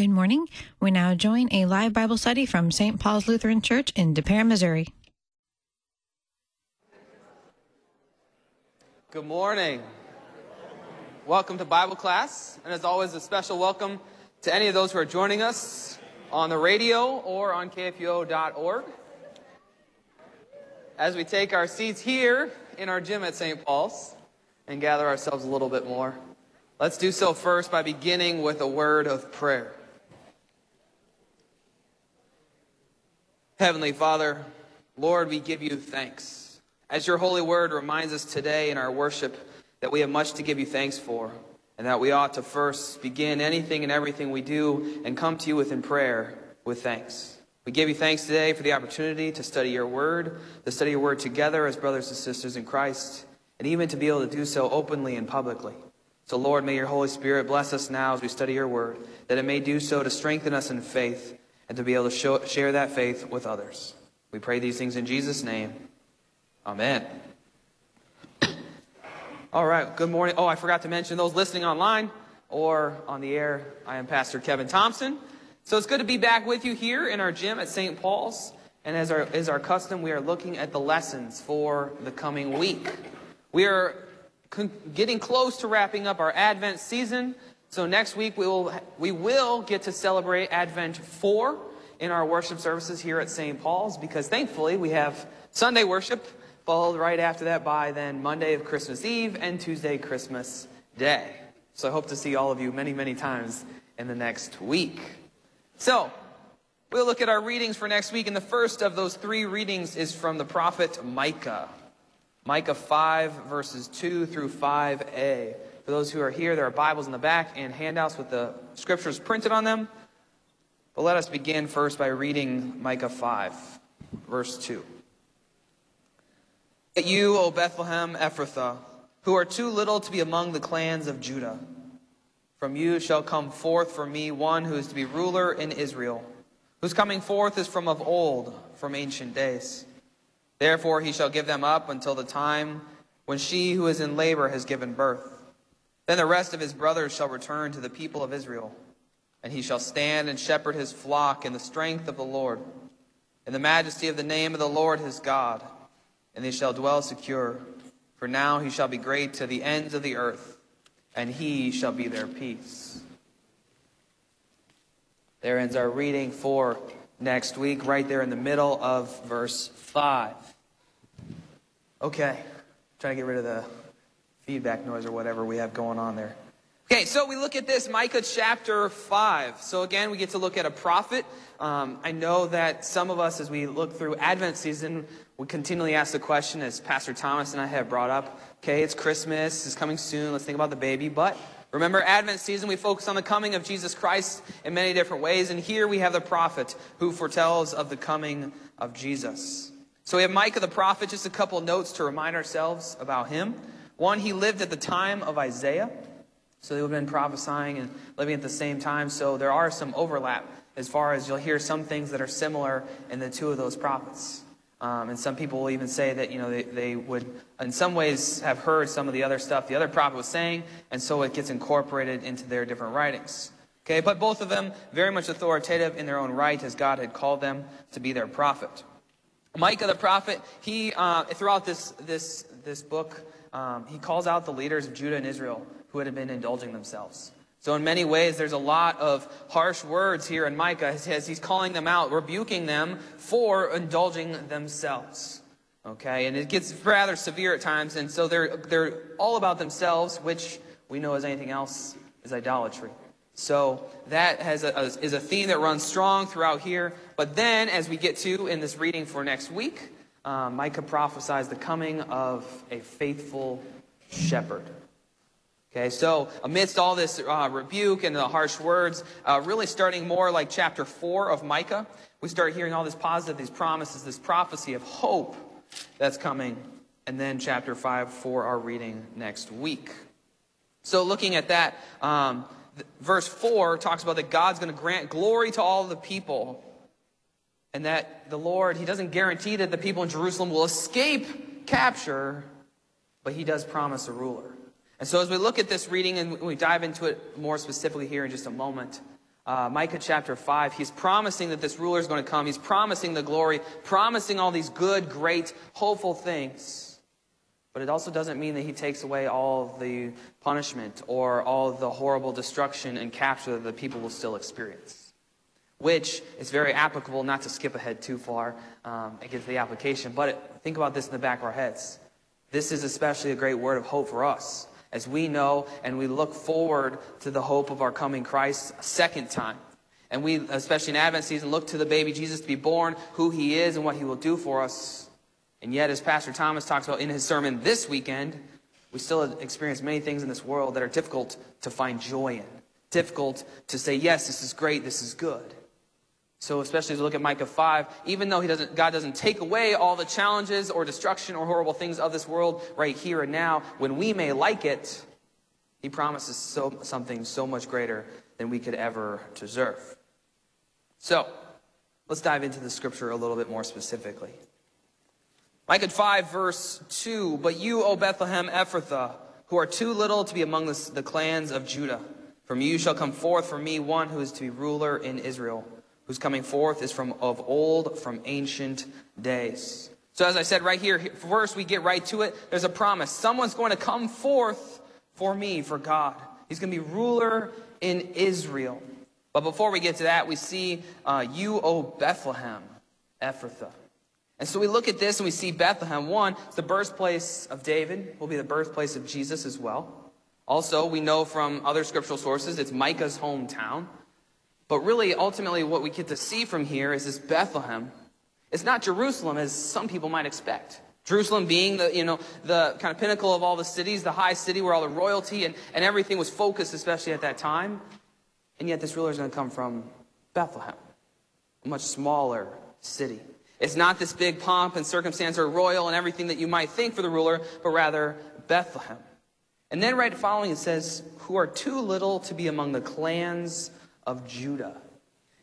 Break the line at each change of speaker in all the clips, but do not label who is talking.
Good morning. We now join a live Bible study from St. Paul's Lutheran Church in Des Peres, Missouri.
Good morning. Welcome to Bible class. And as always, a special welcome to any of those who are joining us on the radio or on kfuo.org. As we take our seats here in our gym at St. Paul's and gather ourselves a little bit more, let's do so first by beginning with a word of prayer. Heavenly Father, Lord, we give you thanks. As your holy word reminds us today in our worship that we have much to give you thanks for, and that we ought to first begin anything and everything we do and come to you within prayer with thanks. We give you thanks today for the opportunity to study your word, to study your word together as brothers and sisters in Christ, and even to be able to do so openly and publicly. So, Lord, may your Holy Spirit bless us now as we study your word, that it may do so to strengthen us in faith and to be able to show, share that faith with others. We pray these things in Jesus' name. Amen. All right, good morning. Oh, I forgot to mention those listening online or on the air. I am Pastor Kevin Thompson. So it's good to be back with you here in our gym at St. Paul's. And as our, as our custom, we are looking at the lessons for the coming week. We are con- getting close to wrapping up our Advent season. So next week we will, we will get to celebrate Advent 4 in our worship services here at St. Paul's because thankfully we have Sunday worship followed right after that by then Monday of Christmas Eve and Tuesday Christmas Day. So I hope to see all of you many, many times in the next week. So, we'll look at our readings for next week, and the first of those three readings is from the prophet Micah. Micah 5, verses 2 through 5a. For those who are here, there are Bibles in the back and handouts with the scriptures printed on them. But let us begin first by reading Micah 5, verse 2. At you, O Bethlehem Ephrathah, who are too little to be among the clans of Judah, from you shall come forth for me one who is to be ruler in Israel, whose coming forth is from of old, from ancient days. Therefore he shall give them up until the time when she who is in labor has given birth. Then the rest of his brothers shall return to the people of Israel, and he shall stand and shepherd his flock in the strength of the Lord, in the majesty of the name of the Lord his God and they shall dwell secure. For now he shall be great to the ends of the earth, and he shall be their peace. There ends our reading for next week, right there in the middle of verse 5. Okay, trying to get rid of the feedback noise or whatever we have going on there. Okay, so we look at this, Micah chapter 5. So again, we get to look at a prophet. Um, I know that some of us, as we look through Advent season, we continually ask the question, as Pastor Thomas and I have brought up, okay, it's Christmas, it's coming soon, let's think about the baby. But remember, Advent season, we focus on the coming of Jesus Christ in many different ways. And here we have the prophet who foretells of the coming of Jesus. So we have Micah the prophet, just a couple notes to remind ourselves about him. One, he lived at the time of Isaiah. So they would have been prophesying and living at the same time. So there are some overlap as far as you'll hear some things that are similar in the two of those prophets. Um, and some people will even say that, you know, they, they would, in some ways, have heard some of the other stuff the other prophet was saying, and so it gets incorporated into their different writings. Okay, but both of them very much authoritative in their own right, as God had called them to be their prophet. Micah the prophet, he, uh, throughout this, this, this book, um, he calls out the leaders of Judah and Israel who had been indulging themselves. So, in many ways, there's a lot of harsh words here in Micah as he's calling them out, rebuking them for indulging themselves. Okay, and it gets rather severe at times, and so they're, they're all about themselves, which we know as anything else is idolatry. So that has a, is a theme that runs strong throughout here. But then, as we get to in this reading for next week, uh, Micah prophesies the coming of a faithful shepherd. Okay, so amidst all this uh, rebuke and the harsh words, uh, really starting more like chapter 4 of Micah, we start hearing all this positive, these promises, this prophecy of hope that's coming. And then chapter 5 for our reading next week. So looking at that, um, verse 4 talks about that God's going to grant glory to all the people. And that the Lord, He doesn't guarantee that the people in Jerusalem will escape capture, but He does promise a ruler. And so, as we look at this reading and we dive into it more specifically here in just a moment, uh, Micah chapter 5, he's promising that this ruler is going to come. He's promising the glory, promising all these good, great, hopeful things. But it also doesn't mean that he takes away all the punishment or all the horrible destruction and capture that the people will still experience. Which is very applicable, not to skip ahead too far um, to the application, but think about this in the back of our heads. This is especially a great word of hope for us as we know and we look forward to the hope of our coming Christ a second time. And we, especially in Advent season, look to the baby Jesus to be born, who he is, and what he will do for us. And yet, as Pastor Thomas talks about in his sermon this weekend, we still experience many things in this world that are difficult to find joy in, difficult to say, yes, this is great, this is good. So, especially as we look at Micah 5, even though he doesn't, God doesn't take away all the challenges or destruction or horrible things of this world right here and now, when we may like it, he promises so, something so much greater than we could ever deserve. So, let's dive into the scripture a little bit more specifically. Micah 5, verse 2 But you, O Bethlehem Ephrathah, who are too little to be among the, the clans of Judah, from you shall come forth for me one who is to be ruler in Israel whose coming forth is from of old, from ancient days. So, as I said right here, first we get right to it. There's a promise. Someone's going to come forth for me, for God. He's going to be ruler in Israel. But before we get to that, we see uh, you, O Bethlehem, Ephrathah. And so we look at this and we see Bethlehem. One, it's the birthplace of David, will be the birthplace of Jesus as well. Also, we know from other scriptural sources, it's Micah's hometown. But really, ultimately, what we get to see from here is this Bethlehem. It's not Jerusalem as some people might expect. Jerusalem being the, you know, the kind of pinnacle of all the cities, the high city where all the royalty and, and everything was focused, especially at that time. And yet this ruler is going to come from Bethlehem, a much smaller city. It's not this big pomp and circumstance or royal and everything that you might think for the ruler, but rather Bethlehem. And then right following it says, who are too little to be among the clans of Judah.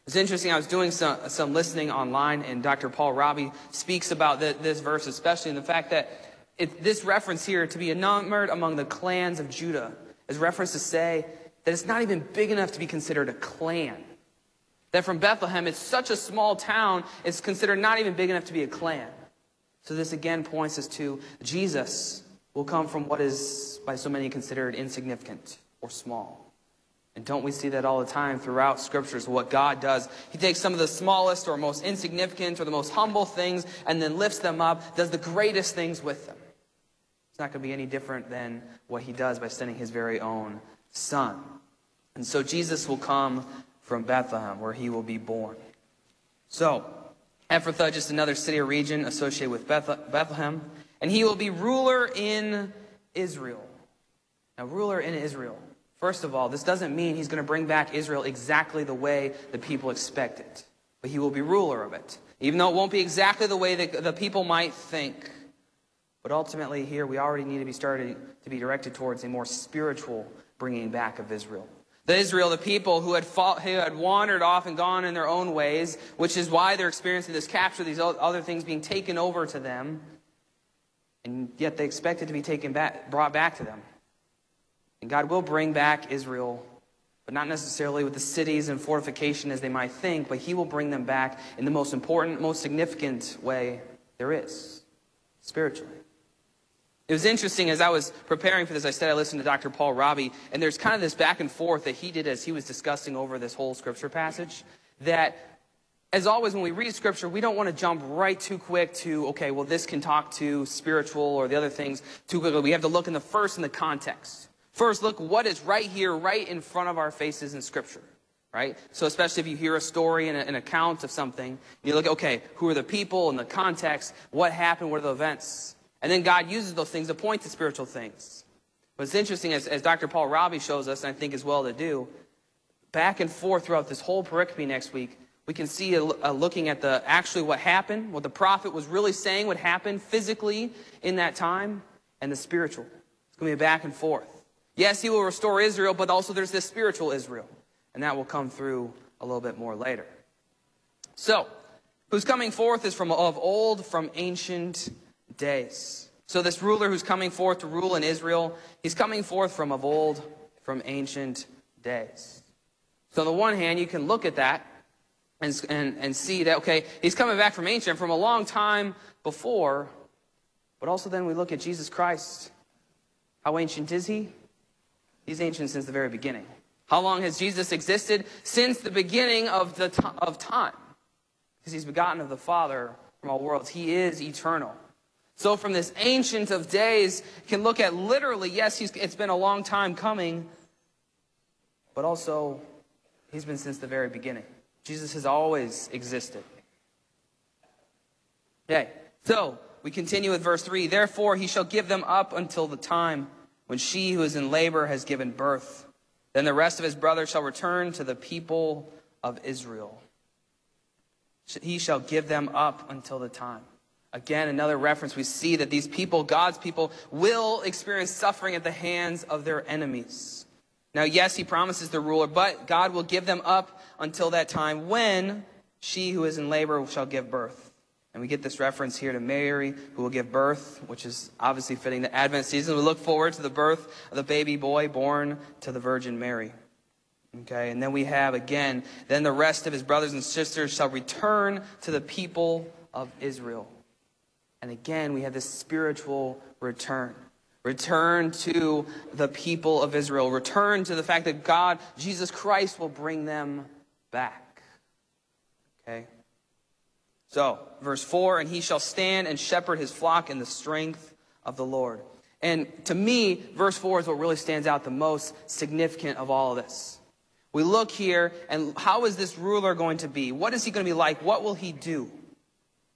It's interesting, I was doing some, some listening online, and Dr. Paul Raabe speaks about the, this verse, especially in the fact that it, this reference here, to be numbered among the clans of Judah, is reference to say that it's not even big enough to be considered a clan. That from Bethlehem, it's such a small town, it's considered not even big enough to be a clan. So this again points us to Jesus will come from what is by so many considered insignificant or small. And don't we see that all the time throughout scriptures? What God does, He takes some of the smallest or most insignificant or the most humble things and then lifts them up, does the greatest things with them. It's not going to be any different than what He does by sending His very own Son. And so Jesus will come from Bethlehem, where He will be born. So, Ephrathah, just another city or region associated with Bethlehem, and He will be ruler in Israel. Now, ruler in Israel. First of all, this doesn't mean he's going to bring back Israel exactly the way the people expect it, but he will be ruler of it, even though it won't be exactly the way that the people might think. But ultimately, here we already need to be started to be directed towards a more spiritual bringing back of Israel. The Israel, the people who had, fought, who had wandered off and gone in their own ways, which is why they're experiencing this capture, these other things being taken over to them, and yet they expected to be taken back, brought back to them. And God will bring back Israel, but not necessarily with the cities and fortification as they might think, but He will bring them back in the most important, most significant way there is spiritually. It was interesting as I was preparing for this, I said I listened to Dr. Paul Raabe, and there's kind of this back and forth that he did as he was discussing over this whole scripture passage. That, as always, when we read scripture, we don't want to jump right too quick to, okay, well, this can talk to spiritual or the other things too quickly. We have to look in the first in the context. First, look what is right here, right in front of our faces in Scripture, right? So, especially if you hear a story and an account of something, you look, okay, who are the people and the context? What happened? What are the events? And then God uses those things to point to spiritual things. What's interesting, as, as Dr. Paul Raabe shows us, and I think is well to do, back and forth throughout this whole pericope next week, we can see a, a looking at the actually what happened, what the prophet was really saying would happen physically in that time, and the spiritual. It's going to be back and forth. Yes, he will restore Israel, but also there's this spiritual Israel. And that will come through a little bit more later. So, who's coming forth is from of old, from ancient days. So, this ruler who's coming forth to rule in Israel, he's coming forth from of old, from ancient days. So on the one hand, you can look at that and, and, and see that, okay, he's coming back from ancient, from a long time before. But also then we look at Jesus Christ. How ancient is he? He's ancient since the very beginning. How long has Jesus existed? Since the beginning of, the t- of time. Because he's begotten of the Father from all worlds. He is eternal. So from this ancient of days, can look at literally, yes, it's been a long time coming, but also he's been since the very beginning. Jesus has always existed. Okay, so we continue with verse 3. Therefore, he shall give them up until the time when she who is in labor has given birth. Then the rest of his brothers shall return to the people of Israel. He shall give them up until the time. Again, another reference, we see that these people, God's people, will experience suffering at the hands of their enemies. Now, yes, he promises the ruler, but God will give them up until that time when she who is in labor shall give birth. And we get this reference here to Mary, who will give birth, which is obviously fitting the Advent season. We look forward to the birth of the baby boy born to the Virgin Mary. Okay, and then we have again, then the rest of his brothers and sisters shall return to the people of Israel. And again, we have this spiritual return. Return to the people of Israel. Return to the fact that God, Jesus Christ, will bring them back. Okay? So, verse 4 And he shall stand and shepherd his flock in the strength of the Lord. And to me, verse 4 is what really stands out the most significant of all of this. We look here, and how is this ruler going to be? What is he going to be like? What will he do?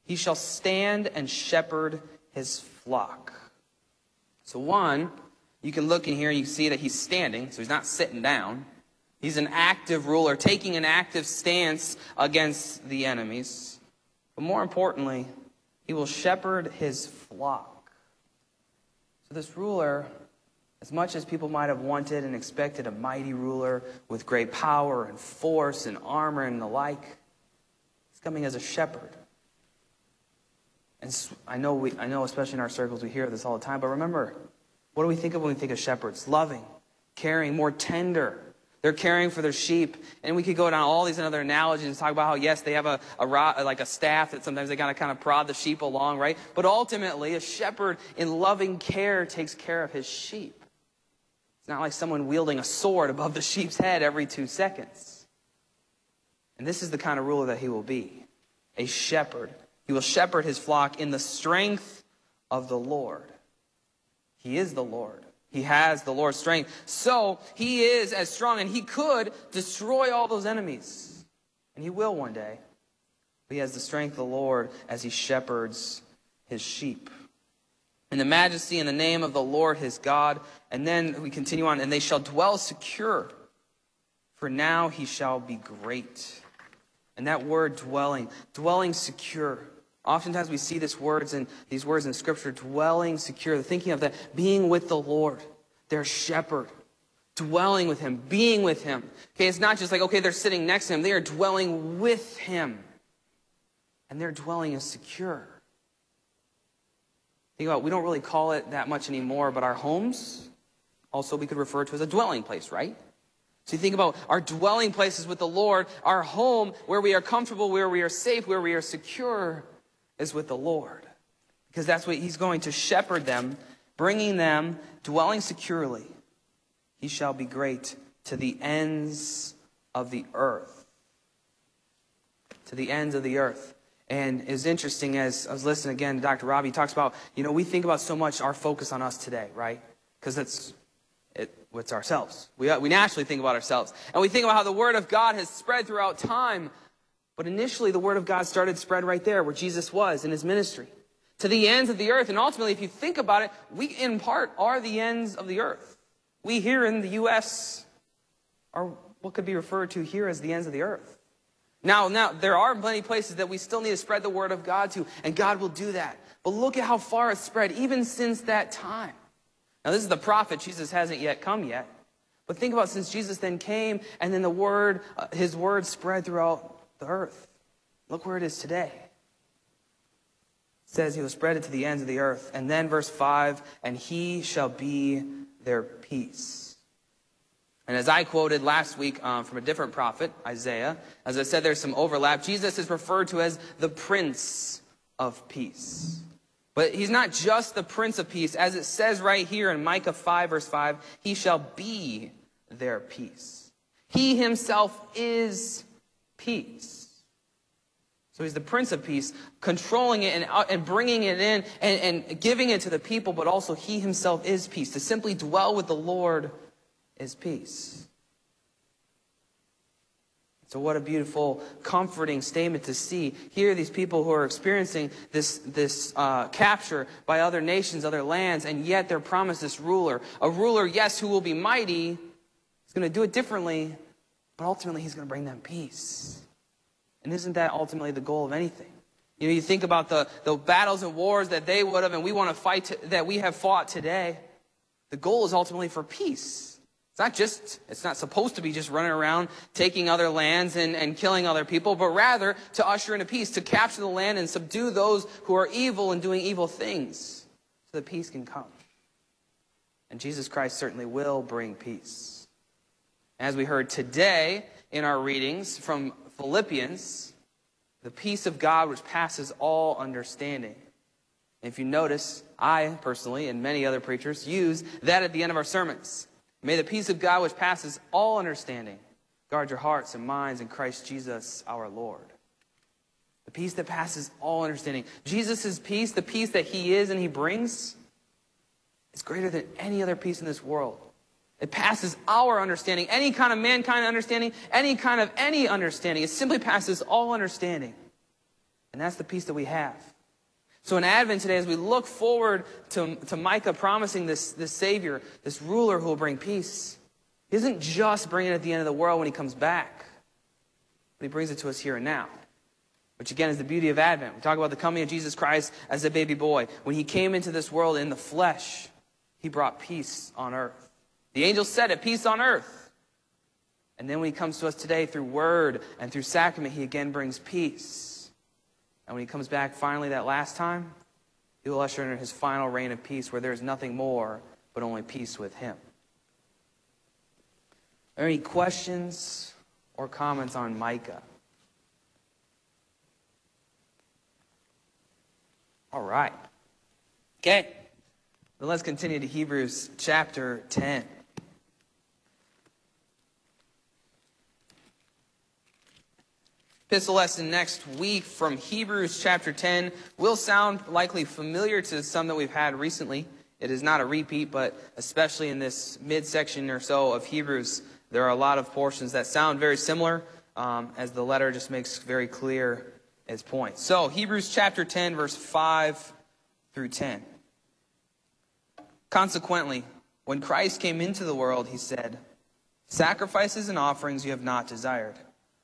He shall stand and shepherd his flock. So, one, you can look in here and you see that he's standing, so he's not sitting down. He's an active ruler, taking an active stance against the enemies. But more importantly, he will shepherd his flock. So, this ruler, as much as people might have wanted and expected a mighty ruler with great power and force and armor and the like, he's coming as a shepherd. And I know, we, I know, especially in our circles, we hear this all the time. But remember, what do we think of when we think of shepherds? Loving, caring, more tender. They're caring for their sheep. And we could go down all these other analogies and talk about how, yes, they have a, a like a staff that sometimes they gotta kind of prod the sheep along, right? But ultimately, a shepherd in loving care takes care of his sheep. It's not like someone wielding a sword above the sheep's head every two seconds. And this is the kind of ruler that he will be a shepherd he will shepherd his flock in the strength of the Lord. He is the Lord. He has the Lord's strength. So he is as strong, and he could destroy all those enemies. And he will one day. But he has the strength of the Lord as he shepherds his sheep. In the majesty and the name of the Lord his God. And then we continue on, and they shall dwell secure. For now he shall be great. And that word dwelling, dwelling secure. Oftentimes we see this words in these words in scripture, dwelling secure, thinking of that, being with the Lord, their shepherd, dwelling with him, being with him. Okay, it's not just like, okay, they're sitting next to him, they are dwelling with him. And their dwelling is secure. Think about, we don't really call it that much anymore, but our homes, also we could refer to as a dwelling place, right? So you think about our dwelling places with the Lord, our home where we are comfortable, where we are safe, where we are secure is with the Lord. Because that's what He's going to shepherd them, bringing them, dwelling securely. He shall be great to the ends of the earth. To the ends of the earth. And it's interesting as I was listening again to Dr. Raabe, he talks about, you know, we think about so much our focus on us today, right? Because it's, it, it's ourselves. We, we naturally think about ourselves. And we think about how the Word of God has spread throughout time but initially, the word of God started spread right there where Jesus was in his ministry to the ends of the earth. And ultimately, if you think about it, we in part are the ends of the earth. We here in the U.S. are what could be referred to here as the ends of the earth. Now, now, there are many places that we still need to spread the word of God to, and God will do that. But look at how far it's spread, even since that time. Now, this is the prophet. Jesus hasn't yet come yet. But think about since Jesus then came, and then the word, uh, his word spread throughout the earth. Look where it is today. It says he will spread it to the ends of the earth. And then verse 5 and he shall be their peace. And as I quoted last week um, from a different prophet, Isaiah, as I said, there's some overlap. Jesus is referred to as the Prince of Peace. But he's not just the Prince of Peace. As it says right here in Micah 5, verse 5, he shall be their peace. He himself is peace. So he's the Prince of Peace, controlling it and, uh, and bringing it in and, and giving it to the people, but also he himself is peace. To simply dwell with the Lord is peace. So, what a beautiful, comforting statement to see. Here, these people who are experiencing this, this uh, capture by other nations, other lands, and yet they're promised this ruler. A ruler, yes, who will be mighty. He's going to do it differently, but ultimately, he's going to bring them peace. And isn't that ultimately the goal of anything? You know, you think about the, the battles and wars that they would have, and we want to fight, to, that we have fought today. The goal is ultimately for peace. It's not just, it's not supposed to be just running around taking other lands and, and killing other people, but rather to usher in a peace, to capture the land and subdue those who are evil and doing evil things so that peace can come. And Jesus Christ certainly will bring peace. As we heard today in our readings from Philippians, the peace of God which passes all understanding. And if you notice, I personally and many other preachers use that at the end of our sermons. May the peace of God, which passes all understanding, guard your hearts and minds in Christ Jesus our Lord. The peace that passes all understanding. Jesus' peace, the peace that he is and he brings, is greater than any other peace in this world. It passes our understanding, any kind of mankind understanding, any kind of any understanding. It simply passes all understanding. And that's the peace that we have. So in Advent today, as we look forward to, to Micah promising this, this Savior, this ruler who will bring peace, he isn't just bringing it at the end of the world when he comes back, but he brings it to us here and now. Which again is the beauty of Advent. We talk about the coming of Jesus Christ as a baby boy. When he came into this world in the flesh, he brought peace on earth. The angel said it, peace on earth. And then when he comes to us today through word and through sacrament, he again brings peace. And when he comes back finally that last time, he will usher in his final reign of peace where there is nothing more but only peace with him. Are there any questions or comments on Micah? All right. Okay. Then let's continue to Hebrews chapter 10. Epistle lesson next week from Hebrews chapter 10 will sound likely familiar to some that we've had recently. It is not a repeat, but especially in this midsection or so of Hebrews, there are a lot of portions that sound very similar um, as the letter just makes very clear its point. So, Hebrews chapter 10, verse 5 through 10. Consequently, when Christ came into the world, he said, Sacrifices and offerings you have not desired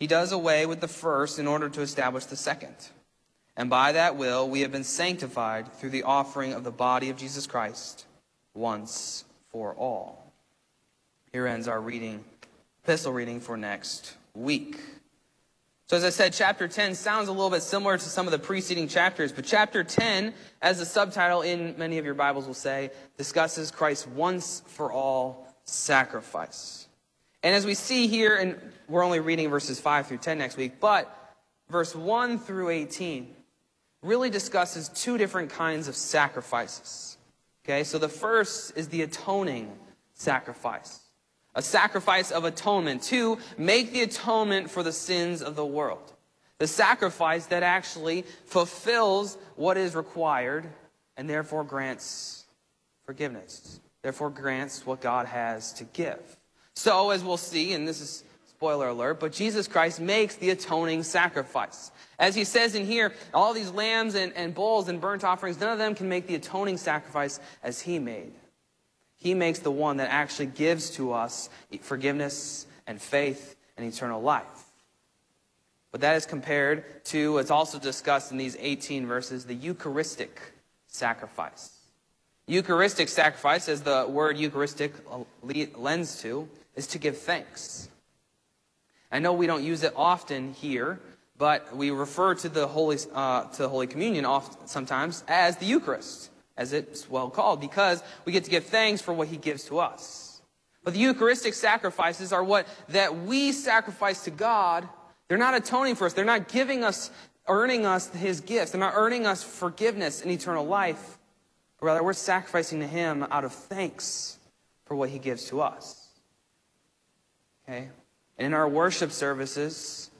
He does away with the first in order to establish the second. And by that will, we have been sanctified through the offering of the body of Jesus Christ once for all. Here ends our reading, epistle reading for next week. So, as I said, chapter 10 sounds a little bit similar to some of the preceding chapters, but chapter 10, as the subtitle in many of your Bibles will say, discusses Christ's once for all sacrifice. And as we see here, and we're only reading verses 5 through 10 next week, but verse 1 through 18 really discusses two different kinds of sacrifices. Okay, so the first is the atoning sacrifice, a sacrifice of atonement to make the atonement for the sins of the world. The sacrifice that actually fulfills what is required and therefore grants forgiveness, therefore grants what God has to give. So, as we'll see, and this is spoiler alert, but Jesus Christ makes the atoning sacrifice. As he says in here, all these lambs and, and bulls and burnt offerings, none of them can make the atoning sacrifice as he made. He makes the one that actually gives to us forgiveness and faith and eternal life. But that is compared to, it's also discussed in these 18 verses, the Eucharistic sacrifice. Eucharistic sacrifice, as the word Eucharistic lends to, is to give thanks. I know we don't use it often here, but we refer to the Holy, uh, to Holy Communion often, sometimes as the Eucharist, as it's well called, because we get to give thanks for what He gives to us. But the Eucharistic sacrifices are what that we sacrifice to God they're not atoning for us. They're not giving us, earning us his gifts. They're not earning us forgiveness and eternal life. Rather, we're sacrificing to him out of thanks for what he gives to us. Okay? And in our worship services,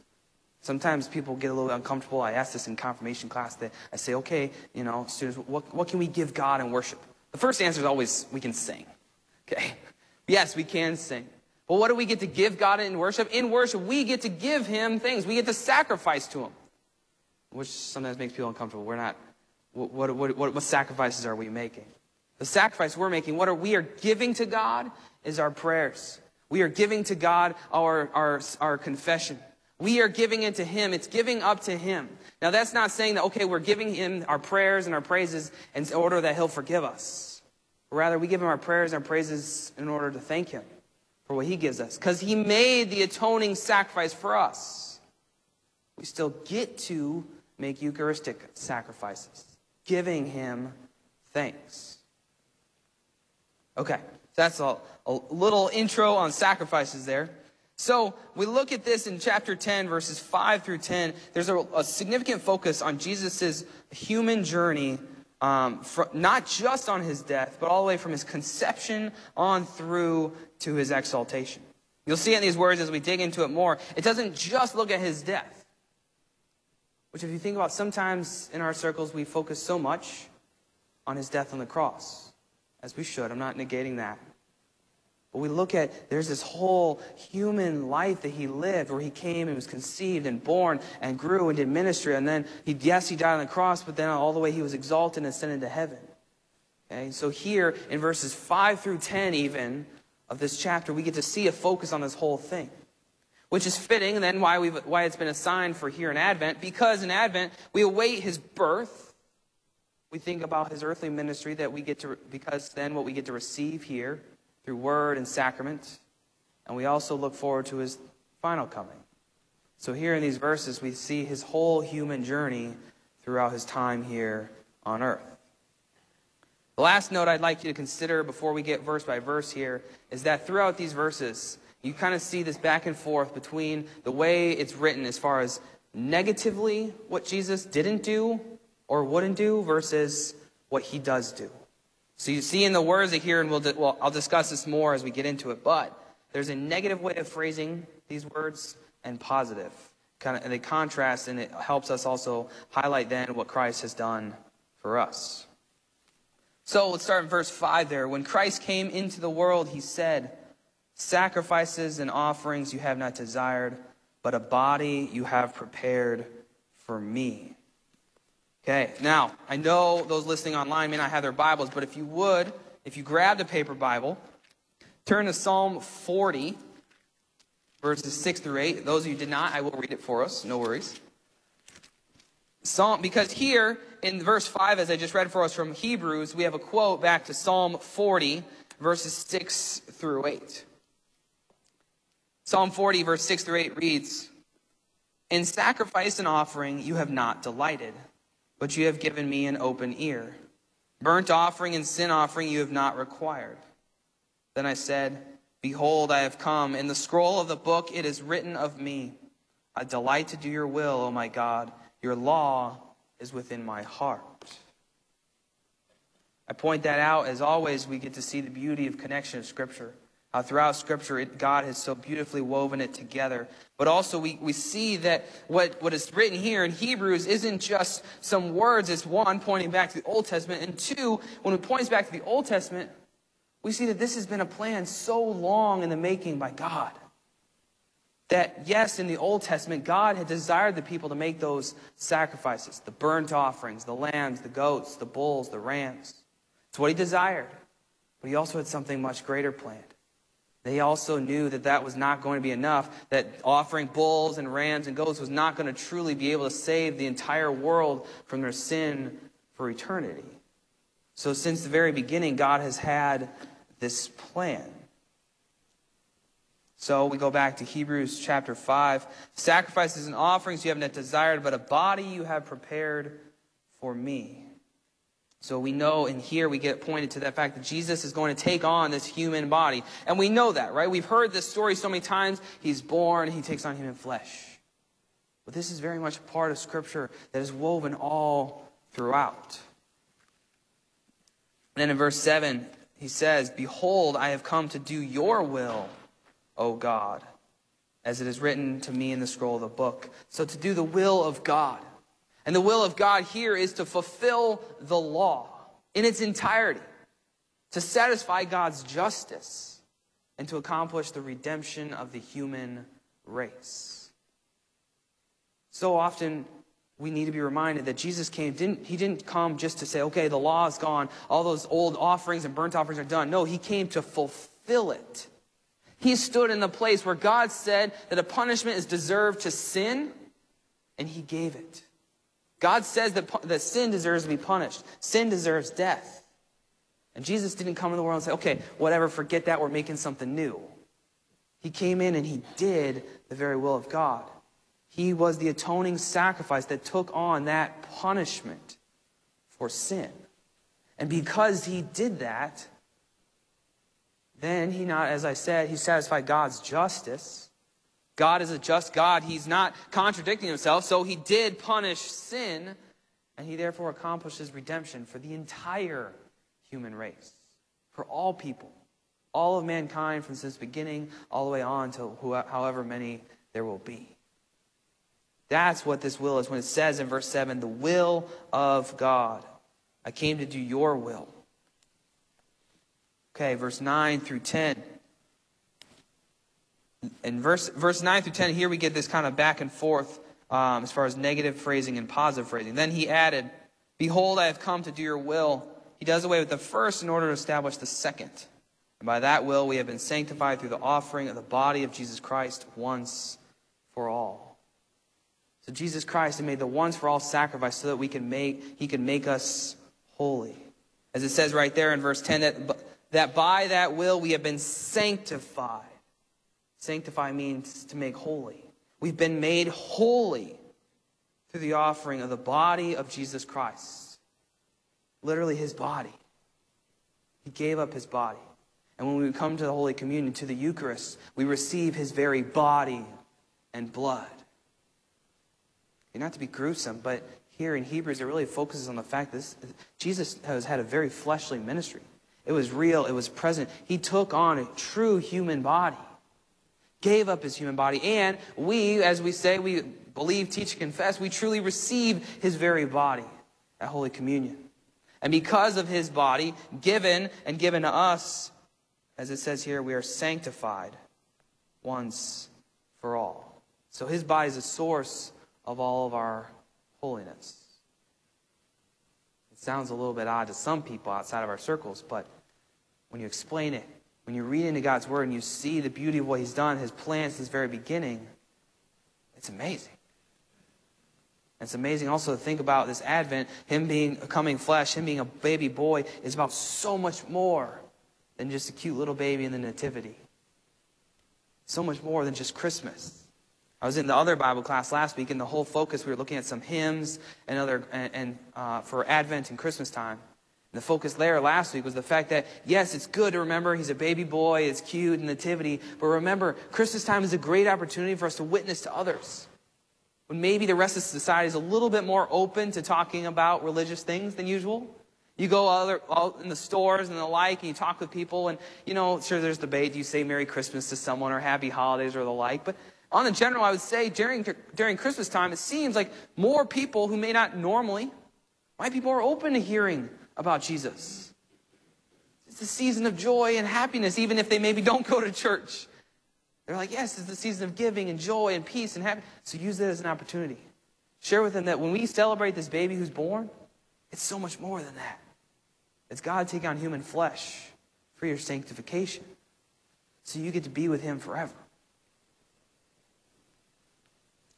sometimes people get a little uncomfortable. I ask this in confirmation class that I say, okay, you know, students, what, what can we give God in worship? The first answer is always, we can sing. Okay? Yes, we can sing. But what do we get to give God in worship? In worship, we get to give Him things. We get to sacrifice to Him, which sometimes makes people uncomfortable. We're not, what, what, what, what sacrifices are we making? The sacrifice we're making, what are we are giving to God is our prayers. We are giving to God our, our, our confession. We are giving it to Him. It's giving up to Him. Now, that's not saying that, okay, we're giving Him our prayers and our praises in order that He'll forgive us. Rather, we give Him our prayers and our praises in order to thank Him for what he gives us because he made the atoning sacrifice for us. We still get to make Eucharistic sacrifices, giving him thanks. Okay, that's a, a little intro on sacrifices there. So we look at this in chapter 10, verses 5 through 10. There's a, a significant focus on Jesus' human journey um, not just on his death, but all the way from his conception on through to his exaltation. You'll see in these words as we dig into it more, it doesn't just look at his death. Which, if you think about, sometimes in our circles we focus so much on his death on the cross, as we should. I'm not negating that. But we look at, there's this whole human life that he lived where he came and was conceived and born and grew and did ministry. And then, he, yes, he died on the cross, but then all the way he was exalted and ascended to heaven. Okay, so here in verses 5 through 10, even of this chapter, we get to see a focus on this whole thing, which is fitting, then why, we've, why it's been assigned for here in Advent, because in Advent, we await his birth. We think about his earthly ministry that we get to, because then what we get to receive here through word and sacrament. And we also look forward to his final coming. So, here in these verses, we see his whole human journey throughout his time here on earth. The last note I'd like you to consider before we get verse by verse here is that throughout these verses, you kind of see this back and forth between the way it's written as far as negatively what Jesus didn't do or wouldn't do versus what he does do. So you see in the words here, and we'll, well, I'll discuss this more as we get into it, but there's a negative way of phrasing these words and positive. Kind of, and they contrast, and it helps us also highlight then what Christ has done for us. So let's start in verse 5 there. When Christ came into the world, he said, Sacrifices and offerings you have not desired, but a body you have prepared for me. Okay, now, I know those listening online may not have their Bibles, but if you would, if you grabbed a paper Bible, turn to Psalm 40, verses 6 through 8. Those of you did not, I will read it for us, no worries. Psalm, because here in verse 5, as I just read for us from Hebrews, we have a quote back to Psalm 40, verses 6 through 8. Psalm 40, verse 6 through 8 reads, In sacrifice and offering you have not delighted but you have given me an open ear. Burnt offering and sin offering you have not required. Then I said, Behold, I have come. In the scroll of the book it is written of me. I delight to do your will, O my God. Your law is within my heart. I point that out as always we get to see the beauty of connection of Scripture. Throughout Scripture, it, God has so beautifully woven it together. But also, we, we see that what, what is written here in Hebrews isn't just some words, it's one, pointing back to the Old Testament, and two, when it points back to the Old Testament, we see that this has been a plan so long in the making by God. That, yes, in the Old Testament, God had desired the people to make those sacrifices the burnt offerings, the lambs, the goats, the bulls, the rams. It's what He desired. But He also had something much greater planned. They also knew that that was not going to be enough, that offering bulls and rams and goats was not going to truly be able to save the entire world from their sin for eternity. So, since the very beginning, God has had this plan. So, we go back to Hebrews chapter 5. Sacrifices and offerings you have not desired, but a body you have prepared for me. So we know in here we get pointed to that fact that Jesus is going to take on this human body. And we know that, right? We've heard this story so many times. He's born, he takes on human flesh. But this is very much a part of Scripture that is woven all throughout. And then in verse 7, he says, Behold, I have come to do your will, O God, as it is written to me in the scroll of the book. So to do the will of God. And the will of God here is to fulfill the law in its entirety, to satisfy God's justice, and to accomplish the redemption of the human race. So often, we need to be reminded that Jesus came, didn't, he didn't come just to say, okay, the law is gone, all those old offerings and burnt offerings are done. No, he came to fulfill it. He stood in the place where God said that a punishment is deserved to sin, and he gave it. God says that, that sin deserves to be punished. Sin deserves death. And Jesus didn't come into the world and say, okay, whatever, forget that, we're making something new. He came in and he did the very will of God. He was the atoning sacrifice that took on that punishment for sin. And because he did that, then he not, as I said, he satisfied God's justice. God is a just God. He's not contradicting himself, so he did punish sin, and he therefore accomplishes redemption for the entire human race, for all people, all of mankind from since beginning all the way on to however many there will be. That's what this will is when it says in verse 7 the will of God. I came to do your will. Okay, verse 9 through 10 in verse, verse 9 through 10, here we get this kind of back and forth um, as far as negative phrasing and positive phrasing. Then he added, Behold, I have come to do your will. He does away with the first in order to establish the second. And by that will, we have been sanctified through the offering of the body of Jesus Christ once for all. So Jesus Christ had made the once for all sacrifice so that we can make, he can make us holy. As it says right there in verse 10, that, that by that will we have been sanctified Sanctify means to make holy. We've been made holy through the offering of the body of Jesus Christ. Literally, his body. He gave up his body. And when we come to the Holy Communion, to the Eucharist, we receive his very body and blood. And not to be gruesome, but here in Hebrews, it really focuses on the fact that this, Jesus has had a very fleshly ministry. It was real, it was present. He took on a true human body gave up his human body. And we, as we say, we believe, teach, confess, we truly receive his very body at Holy Communion. And because of his body, given and given to us, as it says here, we are sanctified once for all. So his body is the source of all of our holiness. It sounds a little bit odd to some people outside of our circles, but when you explain it, when you read into God's Word and you see the beauty of what He's done, His plans since the very beginning, it's amazing. It's amazing also to think about this Advent, Him being coming flesh, Him being a baby boy, is about so much more than just a cute little baby in the Nativity. So much more than just Christmas. I was in the other Bible class last week, and the whole focus we were looking at some hymns and other and, and uh, for Advent and Christmas time. The focus there last week was the fact that, yes, it's good to remember he's a baby boy, it's cute, and nativity, but remember, Christmas time is a great opportunity for us to witness to others. When maybe the rest of society is a little bit more open to talking about religious things than usual. You go other, in the stores and the like, and you talk with people, and, you know, sure, there's debate. Do you say Merry Christmas to someone or Happy Holidays or the like? But on the general, I would say during, during Christmas time, it seems like more people who may not normally might be more open to hearing about Jesus. It's a season of joy and happiness, even if they maybe don't go to church. They're like, yes, it's the season of giving and joy and peace and happiness. So use it as an opportunity. Share with them that when we celebrate this baby who's born, it's so much more than that. It's God taking on human flesh for your sanctification. So you get to be with him forever.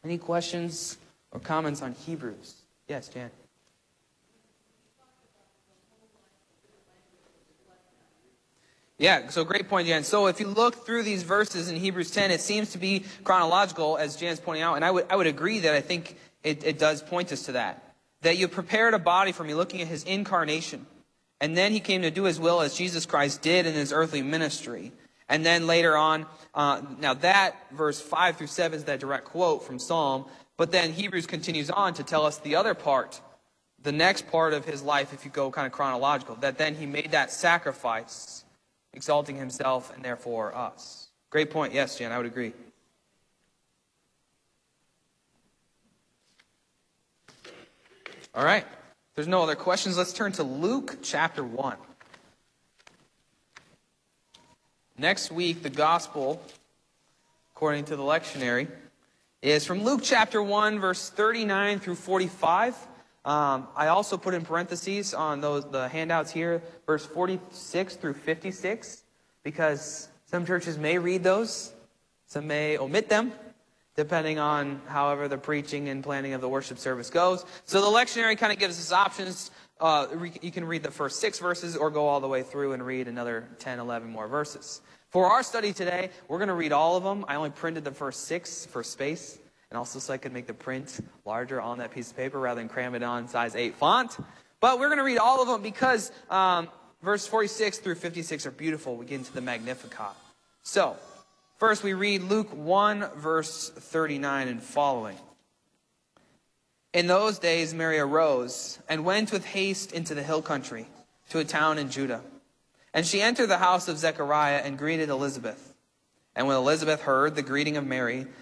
Any questions or comments on Hebrews? Yes, Jan. Yeah, so great point, Jan. So if you look through these verses in Hebrews 10, it seems to be chronological, as Jan's pointing out, and I would, I would agree that I think it, it does point us to that. That you prepared a body for me, looking at his incarnation. And then he came to do his will as Jesus Christ did in his earthly ministry. And then later on, uh, now that verse 5 through 7 is that direct quote from Psalm. But then Hebrews continues on to tell us the other part, the next part of his life, if you go kind of chronological, that then he made that sacrifice, exalting himself and therefore us. Great point. Yes, Jan, I would agree. All right. If there's no other questions, let's turn to Luke chapter 1. Next week, the gospel, according to the lectionary, is from Luke chapter 1, verse 39 through 45. Um, I also put in parentheses on those the handouts here, verse 46 through 56, because some churches may read those, some may omit them depending on however the preaching and planning of the worship service goes. So the lectionary kind of gives us options. Uh, you can read the first six verses or go all the way through and read another 10, 11 more verses. For our study today, we're going to read all of them. I only printed the first six for space, and also so I could make the print larger on that piece of paper rather than cram it on size 8 font. But we're going to read all of them because um, verse 46 through 56 are beautiful. We get into the Magnificat. So, First, we read Luke 1, verse 39 and following. In those days, Mary arose and went with haste into the hill country to a town in Judah. And she entered the house of Zechariah and greeted Elizabeth. And when Elizabeth heard the greeting of Mary,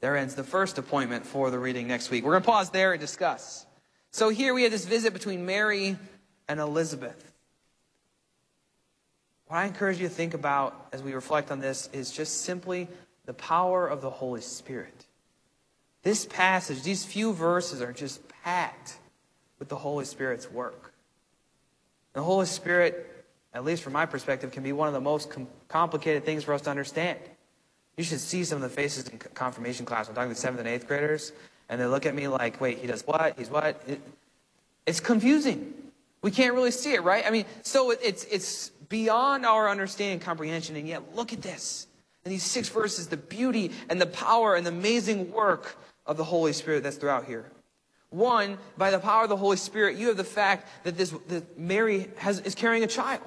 There ends the first appointment for the reading next week. We're going to pause there and discuss. So here we have this visit between Mary and Elizabeth. What I encourage you to think about as we reflect on this is just simply the power of the Holy Spirit. This passage, these few verses are just packed with the Holy Spirit's work. The Holy Spirit, at least from my perspective, can be one of the most com- complicated things for us to understand. You should see some of the faces in confirmation class. I'm talking to seventh and eighth graders, and they look at me like, wait, he does what? He's what? It, it's confusing. We can't really see it, right? I mean, so it's, it's beyond our understanding and comprehension. And yet, look at this. In these six verses, the beauty and the power and the amazing work of the Holy Spirit that's throughout here. One, by the power of the Holy Spirit, you have the fact that this that Mary has, is carrying a child.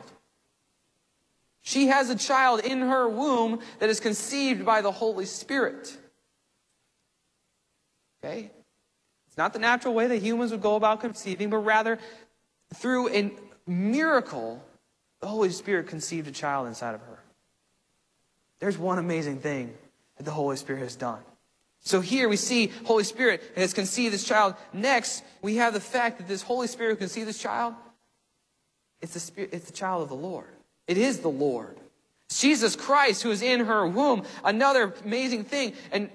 She has a child in her womb that is conceived by the Holy Spirit. Okay? It's not the natural way that humans would go about conceiving, but rather through a miracle the Holy Spirit conceived a child inside of her. There's one amazing thing that the Holy Spirit has done. So here we see Holy Spirit has conceived this child. Next, we have the fact that this Holy Spirit who conceived this child. It's the, spirit, it's the child of the Lord. It is the Lord. Jesus Christ who is in her womb. Another amazing thing. And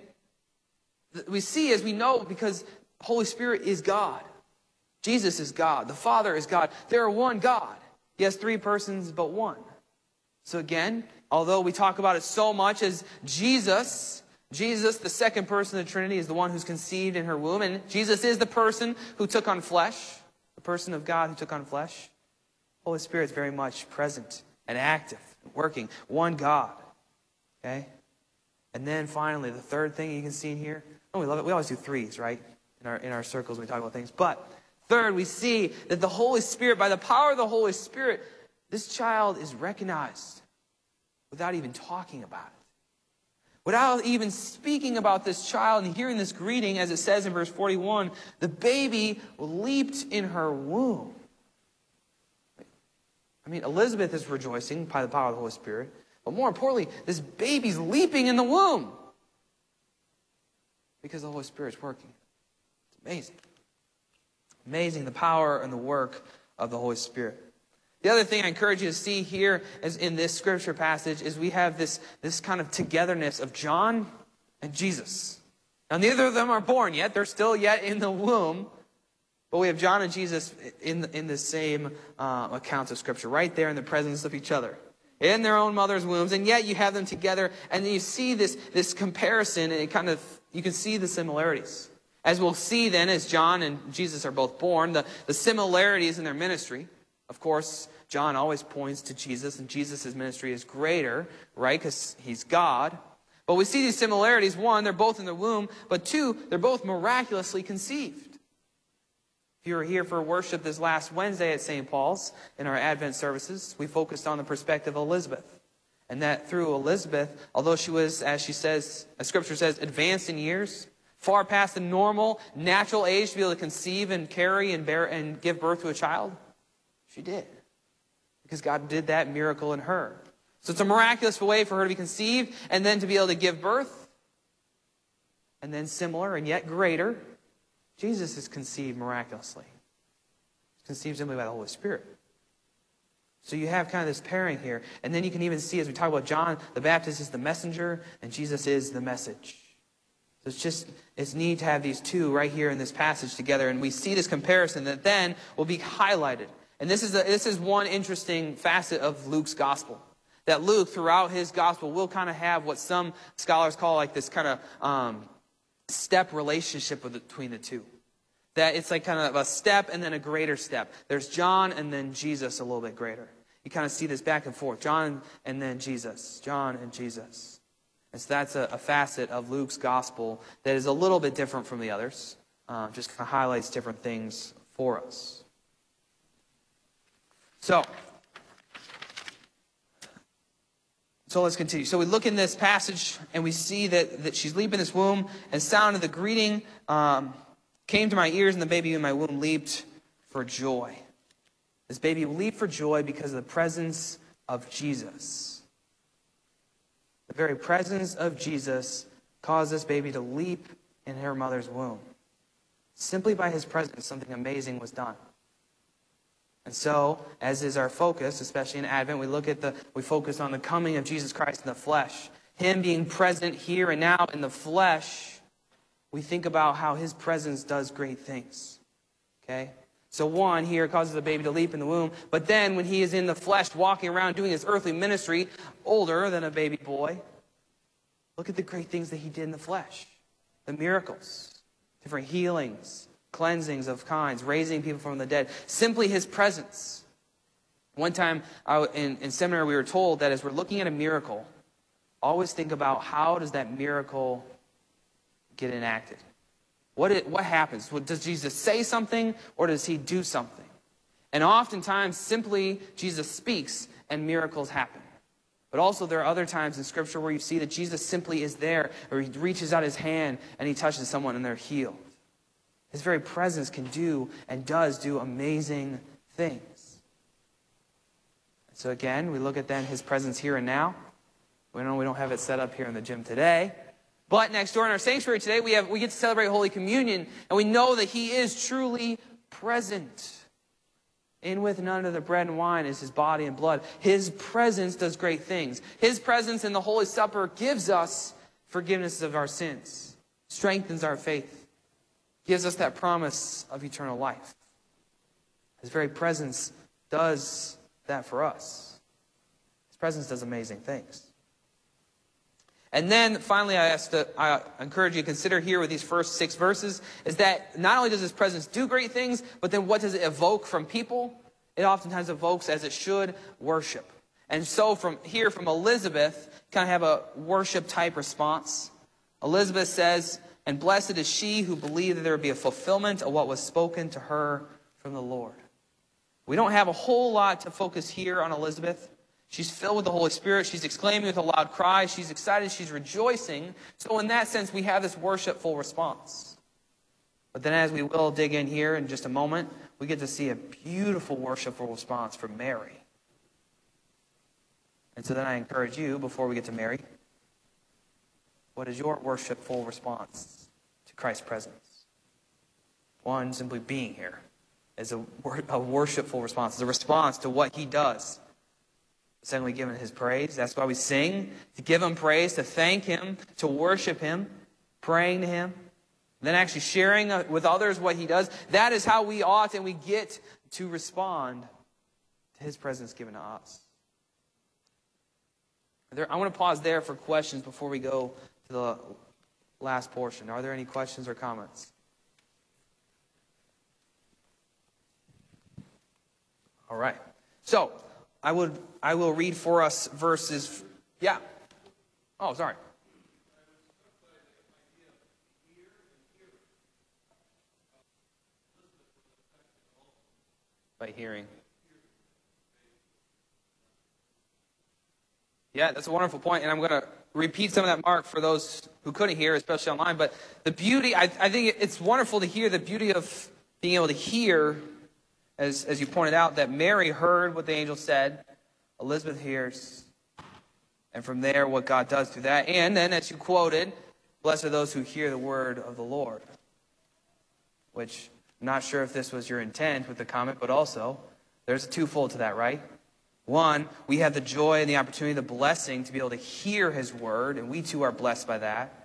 we see as we know because Holy Spirit is God. Jesus is God. The Father is God. There are one God. Has three persons, but one. So again, although we talk about it so much as Jesus, Jesus, the second person of the Trinity, is the one who's conceived in her womb. And Jesus is the person who took on flesh, the person of God who took on flesh. Holy Spirit is very much present and active, working. One God. Okay? And then finally, the third thing you can see in here. Oh, we love it. We always do threes, right? In our, in our circles when we talk about things. But Third, we see that the Holy Spirit, by the power of the Holy Spirit, this child is recognized without even talking about it. Without even speaking about this child and hearing this greeting, as it says in verse 41, the baby leaped in her womb. I mean, Elizabeth is rejoicing by the power of the Holy Spirit. But more importantly, this baby's leaping in the womb because the Holy Spirit's working. It's amazing. Amazing the power and the work of the Holy Spirit. The other thing I encourage you to see here is in this scripture passage is we have this, this kind of togetherness of John and Jesus. Now, neither of them are born yet. They're still yet in the womb. But we have John and Jesus in, in the same uh, accounts of Scripture, right there in the presence of each other, in their own mother's wombs. And yet you have them together, and you see this, this comparison, and it kind of, you can see the similarities. As we'll see then, as John and Jesus are both born, the, the similarities in their ministry. Of course, John always points to Jesus, and Jesus' ministry is greater, right? Because he's God. But we see these similarities. One, they're both in the womb, but two, they're both miraculously conceived. You were here for worship this last Wednesday at St. Paul's in our Advent services, we focused on the perspective of Elizabeth. And that through Elizabeth, although she was, as she says, as scripture says, advanced in years, far past the normal, natural age to be able to conceive and carry and bear and give birth to a child? She did. Because God did that miracle in her. So it's a miraculous way for her to be conceived and then to be able to give birth. And then similar and yet greater, Jesus is conceived miraculously. He's conceived simply by the Holy Spirit. So you have kind of this pairing here. And then you can even see as we talk about John the Baptist is the messenger and Jesus is the message. So it's just, it's neat to have these two right here in this passage together. And we see this comparison that then will be highlighted. And this is, a, this is one interesting facet of Luke's gospel. That Luke, throughout his gospel, will kind of have what some scholars call like this kind of um, step relationship between the two. That it's like kind of a step and then a greater step. There's John and then Jesus a little bit greater. You kind of see this back and forth. John and then Jesus. John and Jesus. And so that's a, a, facet of Luke's gospel that is a little bit different from the others. Uh, just kind of highlights different things for us. So, so let's continue. So we look in this passage and we see that, that she's leaping this womb, and sound of the greeting um, came to my ears, and the baby in my womb leaped for joy. This baby leaped for joy because of the presence of Jesus. The very presence of Jesus caused this baby to leap in her mother's womb. Simply by his presence, something amazing was done. And so, as is our focus, especially in Advent, we look at the, we focus on the coming of Jesus Christ in the flesh. Him being present here and now in the flesh, we think about how his presence does great things. Okay? So, one here causes the baby to leap in the womb, but then when he is in the flesh, walking around doing his earthly ministry, older than a baby boy, look at the great things that he did in the flesh the miracles, different healings, cleansings of kinds, raising people from the dead, simply his presence. One time I, in, in seminary, we were told that as we're looking at a miracle, always think about how does that miracle get enacted? What, it, what happens? Does Jesus say something or does he do something? And oftentimes, simply Jesus speaks and miracles happen. But also, there are other times in Scripture where you see that Jesus simply is there, or he reaches out his hand and he touches someone and they're healed. His very presence can do and does do amazing things. So, again, we look at then his presence here and now. We know we don't have it set up here in the gym today. But next door in our sanctuary today, we, have, we get to celebrate Holy Communion, and we know that He is truly present. In with none of the bread and wine is His body and blood. His presence does great things. His presence in the Holy Supper gives us forgiveness of our sins, strengthens our faith, gives us that promise of eternal life. His very presence does that for us. His presence does amazing things. And then finally, I, ask to, I encourage you to consider here with these first six verses is that not only does his presence do great things, but then what does it evoke from people? It oftentimes evokes, as it should, worship. And so from here, from Elizabeth, kind of have a worship type response. Elizabeth says, And blessed is she who believed that there would be a fulfillment of what was spoken to her from the Lord. We don't have a whole lot to focus here on Elizabeth. She's filled with the Holy Spirit. She's exclaiming with a loud cry. She's excited. She's rejoicing. So, in that sense, we have this worshipful response. But then, as we will dig in here in just a moment, we get to see a beautiful worshipful response from Mary. And so then I encourage you, before we get to Mary, what is your worshipful response Christ's presence? One, simply being here is a, a worshipful response. It's a response to what he does. Secondly, giving his praise. That's why we sing, to give him praise, to thank him, to worship him, praying to him, then actually sharing uh, with others what he does. That is how we ought and we get to respond to his presence given to us. There, I want to pause there for questions before we go to the last portion. Are there any questions or comments? All right. So, I would I will read for us verses yeah. Oh, sorry. By hearing. Yeah, that's a wonderful point, and I'm going to repeat some of that, Mark, for those who couldn't hear, especially online. But the beauty, I, I think it's wonderful to hear the beauty of being able to hear, as, as you pointed out, that Mary heard what the angel said, Elizabeth hears, and from there, what God does through that. And then, as you quoted, blessed are those who hear the word of the Lord, which I'm not sure if this was your intent with the comment, but also, there's a twofold to that, right? One, we have the joy and the opportunity, the blessing to be able to hear His word, and we too are blessed by that.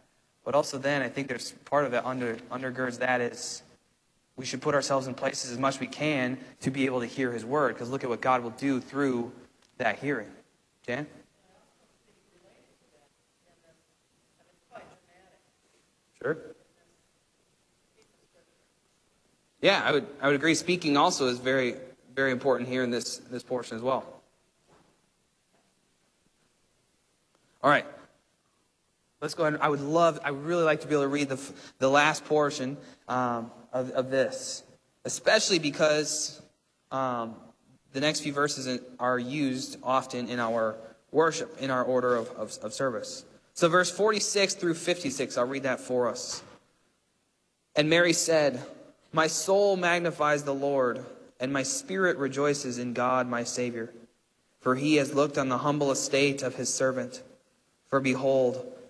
But also, then, I think there's part of it under, undergirds that is we should put ourselves in places as much as we can to be able to hear His word, because look at what God will do through that hearing. Jan? Sure. Yeah, I would, I would agree. Speaking also is very, very important here in this, this portion as well. All right. Let's go ahead. I would love, I would really like to be able to read the, the last portion um, of, of this, especially because um, the next few verses are used often in our worship, in our order of, of, of service. So, verse 46 through 56, I'll read that for us. And Mary said, My soul magnifies the Lord, and my spirit rejoices in God my Savior, for he has looked on the humble estate of his servant. For behold,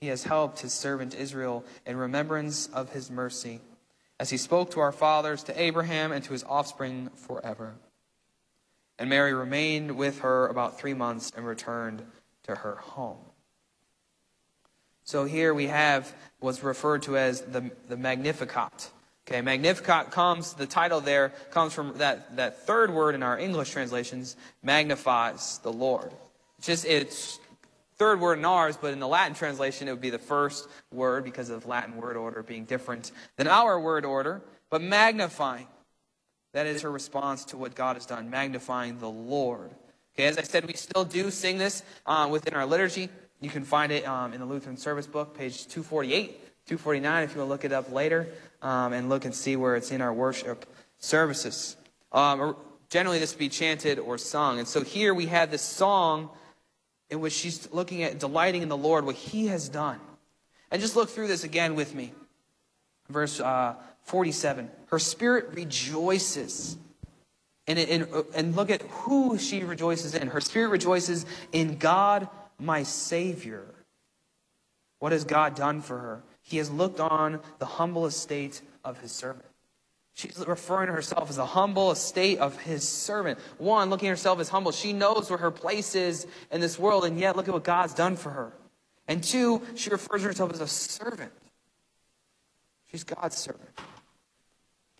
He has helped his servant Israel in remembrance of his mercy, as he spoke to our fathers, to Abraham, and to his offspring forever. And Mary remained with her about three months and returned to her home. So here we have what's referred to as the, the Magnificat. Okay, Magnificat comes, the title there comes from that, that third word in our English translations, magnifies the Lord. It's just, it's third word in ours, but in the Latin translation, it would be the first word because of Latin word order being different than our word order, but magnifying. That is her response to what God has done, magnifying the Lord. Okay, as I said, we still do sing this uh, within our liturgy. You can find it um, in the Lutheran Service Book, page 248, 249, if you want to look it up later um, and look and see where it's in our worship services. Um, generally, this would be chanted or sung. And so here we have this song in which she's looking at delighting in the Lord, what He has done. And just look through this again with me. Verse uh, 47. Her spirit rejoices. And, and, and look at who she rejoices in. Her spirit rejoices in God, my Savior. What has God done for her? He has looked on the humble estate of his servant. She's referring to herself as a humble estate of his servant. One, looking at herself as humble. She knows where her place is in this world, and yet look at what God's done for her. And two, she refers to herself as a servant. She's God's servant.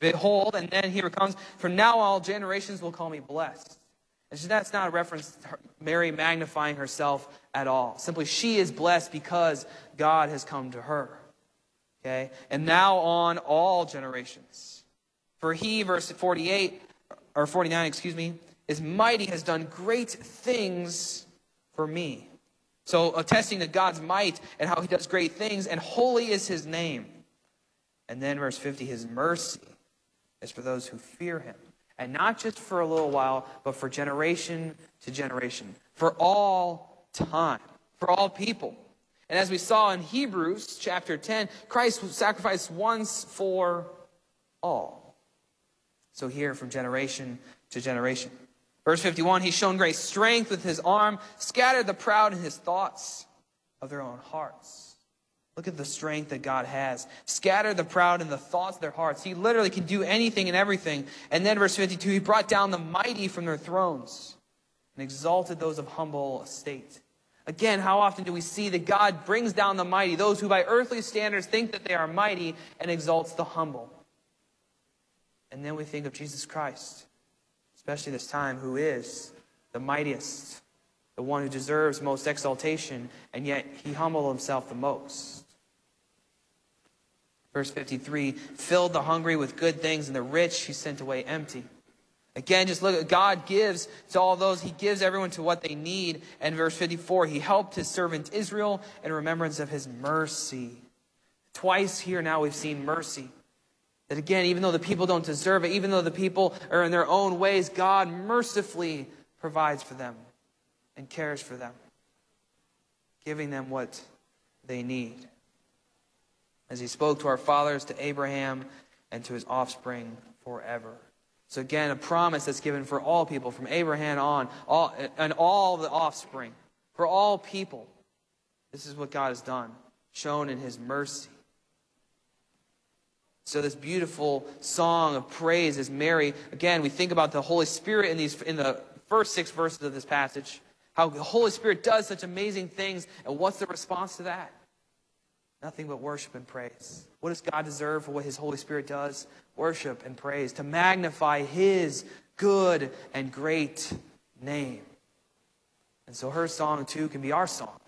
Behold, and then here it comes, from now all generations will call me blessed. And so that's not a reference to Mary magnifying herself at all. Simply, she is blessed because God has come to her. Okay? And now on all generations. For he, verse 48, or 49, excuse me, is mighty, has done great things for me. So, attesting to God's might and how he does great things, and holy is his name. And then, verse 50, his mercy is for those who fear him. And not just for a little while, but for generation to generation, for all time, for all people. And as we saw in Hebrews chapter 10, Christ sacrificed once for all. So, here from generation to generation. Verse 51 He's shown great strength with his arm, scattered the proud in his thoughts of their own hearts. Look at the strength that God has. Scatter the proud in the thoughts of their hearts. He literally can do anything and everything. And then, verse 52, he brought down the mighty from their thrones and exalted those of humble estate. Again, how often do we see that God brings down the mighty, those who by earthly standards think that they are mighty, and exalts the humble? And then we think of Jesus Christ, especially this time, who is the mightiest, the one who deserves most exaltation, and yet he humbled himself the most. Verse 53 filled the hungry with good things, and the rich he sent away empty. Again, just look at God gives to all those, He gives everyone to what they need. And verse 54, He helped His servant Israel in remembrance of His mercy. Twice here now we've seen mercy. That again, even though the people don't deserve it, even though the people are in their own ways, God mercifully provides for them and cares for them, giving them what they need. As He spoke to our fathers, to Abraham, and to his offspring forever. So again, a promise that's given for all people, from Abraham on, all, and all the offspring, for all people. This is what God has done, shown in his mercy. So this beautiful song of praise is Mary. Again, we think about the Holy Spirit in these in the first six verses of this passage. How the Holy Spirit does such amazing things, and what's the response to that? Nothing but worship and praise. What does God deserve for what His Holy Spirit does? Worship and praise, to magnify His good and great name. And so her song, too, can be our song.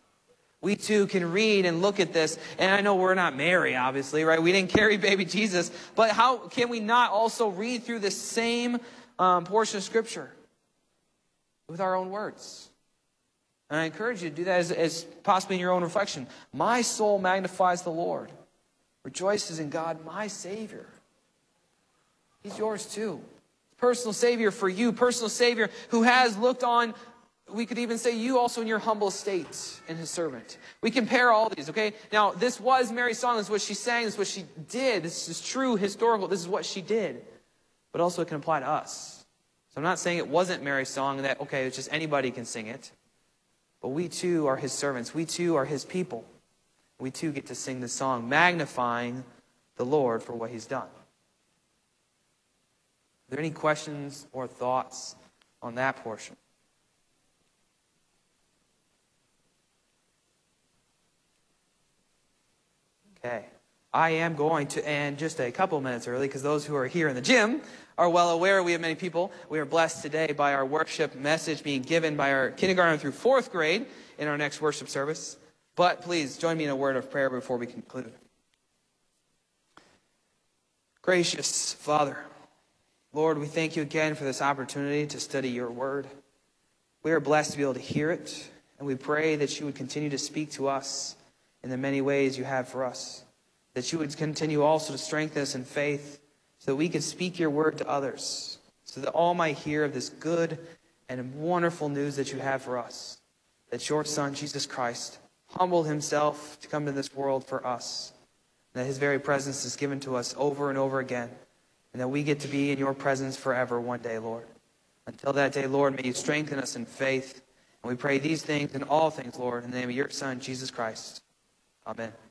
We too can read and look at this. And I know we're not Mary, obviously, right? We didn't carry baby Jesus. But how can we not also read through the same um, portion of Scripture with our own words? And I encourage you to do that as, as possibly in your own reflection. My soul magnifies the Lord, rejoices in God, my Savior. He's yours too. Personal Savior for you, personal Savior who has looked on, we could even say you also in your humble state in His servant. We compare all these, okay? Now, this was Mary's song. This is what she sang. This is what she did. This is true, historical. This is what she did. But also it can apply to us. So I'm not saying it wasn't Mary's song that, okay, it's just anybody can sing it. But we too are his servants. We too are his people. We too get to sing the song, magnifying the Lord for what he's done. Are there any questions or thoughts on that portion? Okay. I am going to end just a couple minutes early because those who are here in the gym are well aware we have many people. We are blessed today by our worship message being given by our kindergarten through fourth grade in our next worship service. But please join me in a word of prayer before we conclude. Gracious Father, Lord, we thank you again for this opportunity to study your word. We are blessed to be able to hear it, and we pray that you would continue to speak to us in the many ways you have for us that you would continue also to strengthen us in faith so that we could speak your word to others, so that all might hear of this good and wonderful news that you have for us, that your Son, Jesus Christ, humbled himself to come to this world for us, that his very presence is given to us over and over again, and that we get to be in your presence forever one day, Lord. Until that day, Lord, may you strengthen us in faith. And we pray these things and all things, Lord, in the name of your Son, Jesus Christ. Amen.